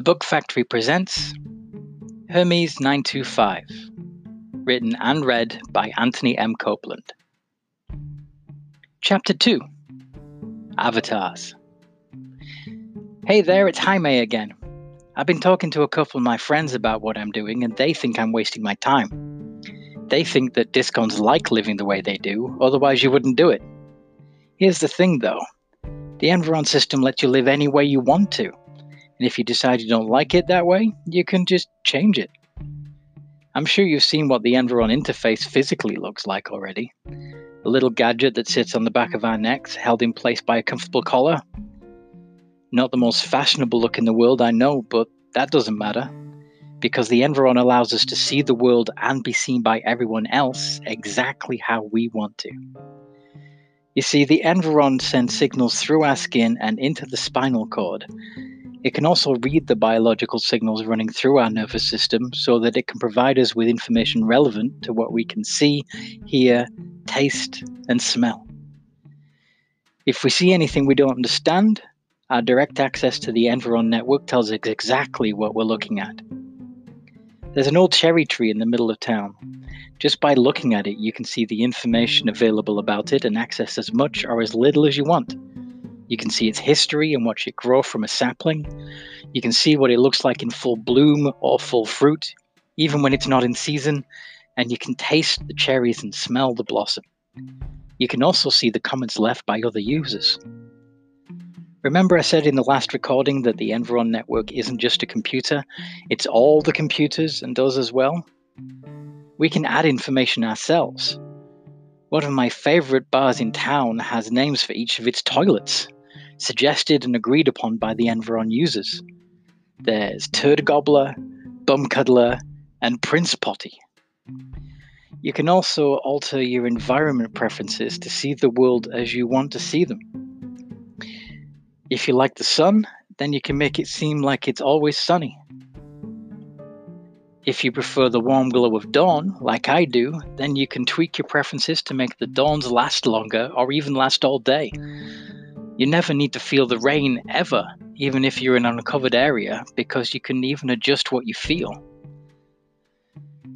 The Book Factory presents Hermes 925, written and read by Anthony M. Copeland. Chapter 2 Avatars. Hey there, it's Jaime again. I've been talking to a couple of my friends about what I'm doing, and they think I'm wasting my time. They think that discons like living the way they do, otherwise, you wouldn't do it. Here's the thing though the Environ system lets you live any way you want to. And if you decide you don't like it that way, you can just change it. I'm sure you've seen what the Environ interface physically looks like already. A little gadget that sits on the back of our necks, held in place by a comfortable collar. Not the most fashionable look in the world, I know, but that doesn't matter. Because the Environ allows us to see the world and be seen by everyone else exactly how we want to. You see, the Environ sends signals through our skin and into the spinal cord, it can also read the biological signals running through our nervous system so that it can provide us with information relevant to what we can see, hear, taste, and smell. If we see anything we don't understand, our direct access to the Environ network tells us exactly what we're looking at. There's an old cherry tree in the middle of town. Just by looking at it, you can see the information available about it and access as much or as little as you want. You can see its history and watch it grow from a sapling. You can see what it looks like in full bloom or full fruit, even when it's not in season, and you can taste the cherries and smell the blossom. You can also see the comments left by other users. Remember, I said in the last recording that the Environ network isn't just a computer, it's all the computers and does as well? We can add information ourselves. One of my favorite bars in town has names for each of its toilets suggested and agreed upon by the Environ users. There's Turd Gobbler, Bum Cuddler, and Prince Potty. You can also alter your environment preferences to see the world as you want to see them. If you like the sun, then you can make it seem like it's always sunny. If you prefer the warm glow of dawn, like I do, then you can tweak your preferences to make the dawns last longer or even last all day. You never need to feel the rain ever, even if you're in an uncovered area, because you can even adjust what you feel.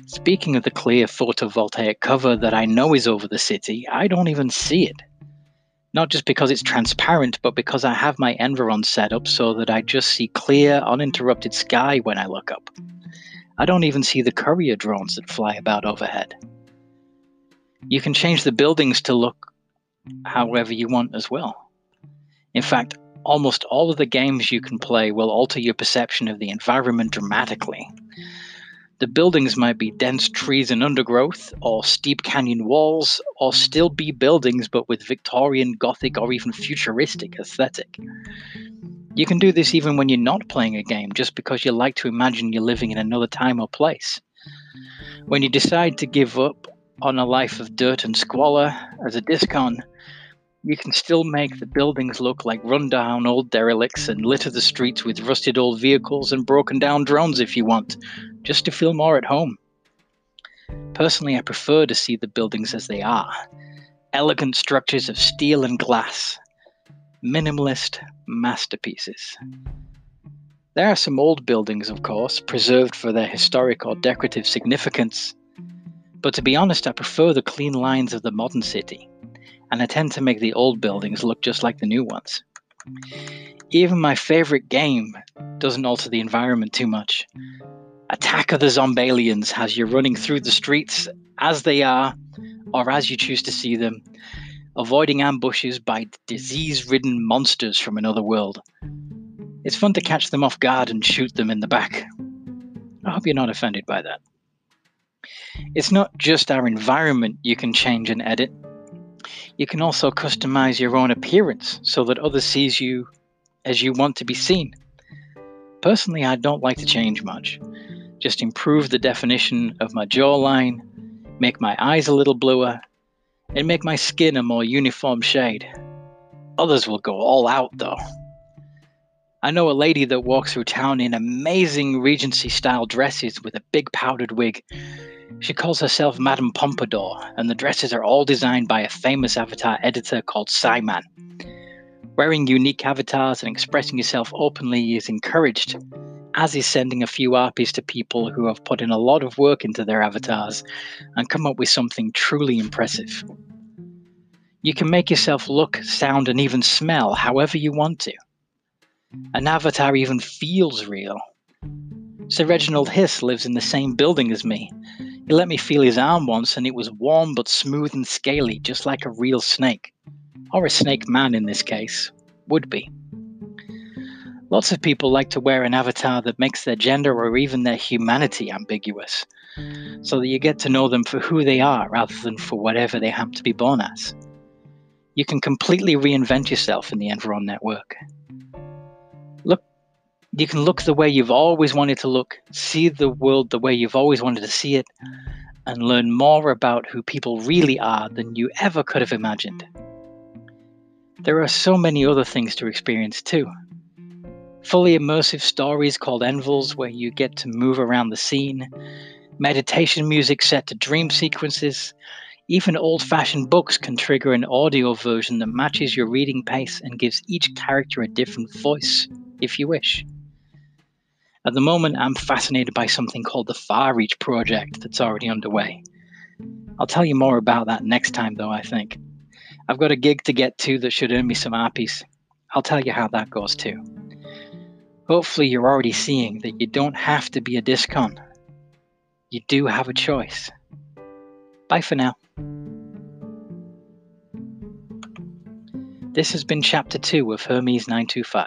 Speaking of the clear photovoltaic cover that I know is over the city, I don't even see it. Not just because it's transparent, but because I have my Environ set up so that I just see clear, uninterrupted sky when I look up. I don't even see the courier drones that fly about overhead. You can change the buildings to look however you want as well. In fact, almost all of the games you can play will alter your perception of the environment dramatically. The buildings might be dense trees and undergrowth, or steep canyon walls, or still be buildings but with Victorian, Gothic, or even futuristic aesthetic. You can do this even when you're not playing a game, just because you like to imagine you're living in another time or place. When you decide to give up on a life of dirt and squalor as a discon, you can still make the buildings look like rundown old derelicts and litter the streets with rusted old vehicles and broken down drones if you want, just to feel more at home. Personally, I prefer to see the buildings as they are elegant structures of steel and glass, minimalist masterpieces. There are some old buildings, of course, preserved for their historic or decorative significance, but to be honest, I prefer the clean lines of the modern city and I tend to make the old buildings look just like the new ones. Even my favorite game doesn't alter the environment too much. Attack of the Zombalians has you running through the streets as they are, or as you choose to see them, avoiding ambushes by disease ridden monsters from another world. It's fun to catch them off guard and shoot them in the back. I hope you're not offended by that. It's not just our environment you can change and edit, you can also customize your own appearance so that others sees you as you want to be seen. Personally, I don't like to change much. Just improve the definition of my jawline, make my eyes a little bluer, and make my skin a more uniform shade. Others will go all out though. I know a lady that walks through town in amazing Regency style dresses with a big powdered wig she calls herself Madame Pompadour, and the dresses are all designed by a famous avatar editor called Simon. Wearing unique avatars and expressing yourself openly is encouraged, as is sending a few RPs to people who have put in a lot of work into their avatars and come up with something truly impressive. You can make yourself look, sound, and even smell however you want to. An avatar even feels real. Sir Reginald Hiss lives in the same building as me. He let me feel his arm once, and it was warm but smooth and scaly, just like a real snake. Or a snake man in this case. Would be. Lots of people like to wear an avatar that makes their gender or even their humanity ambiguous, so that you get to know them for who they are rather than for whatever they happen to be born as. You can completely reinvent yourself in the Environ network. You can look the way you've always wanted to look, see the world the way you've always wanted to see it, and learn more about who people really are than you ever could have imagined. There are so many other things to experience too fully immersive stories called Envels where you get to move around the scene, meditation music set to dream sequences, even old fashioned books can trigger an audio version that matches your reading pace and gives each character a different voice, if you wish. At the moment, I'm fascinated by something called the Far Reach project that's already underway. I'll tell you more about that next time, though, I think. I've got a gig to get to that should earn me some RPs. I'll tell you how that goes too. Hopefully, you're already seeing that you don't have to be a discon. You do have a choice. Bye for now. This has been Chapter 2 of Hermes 925.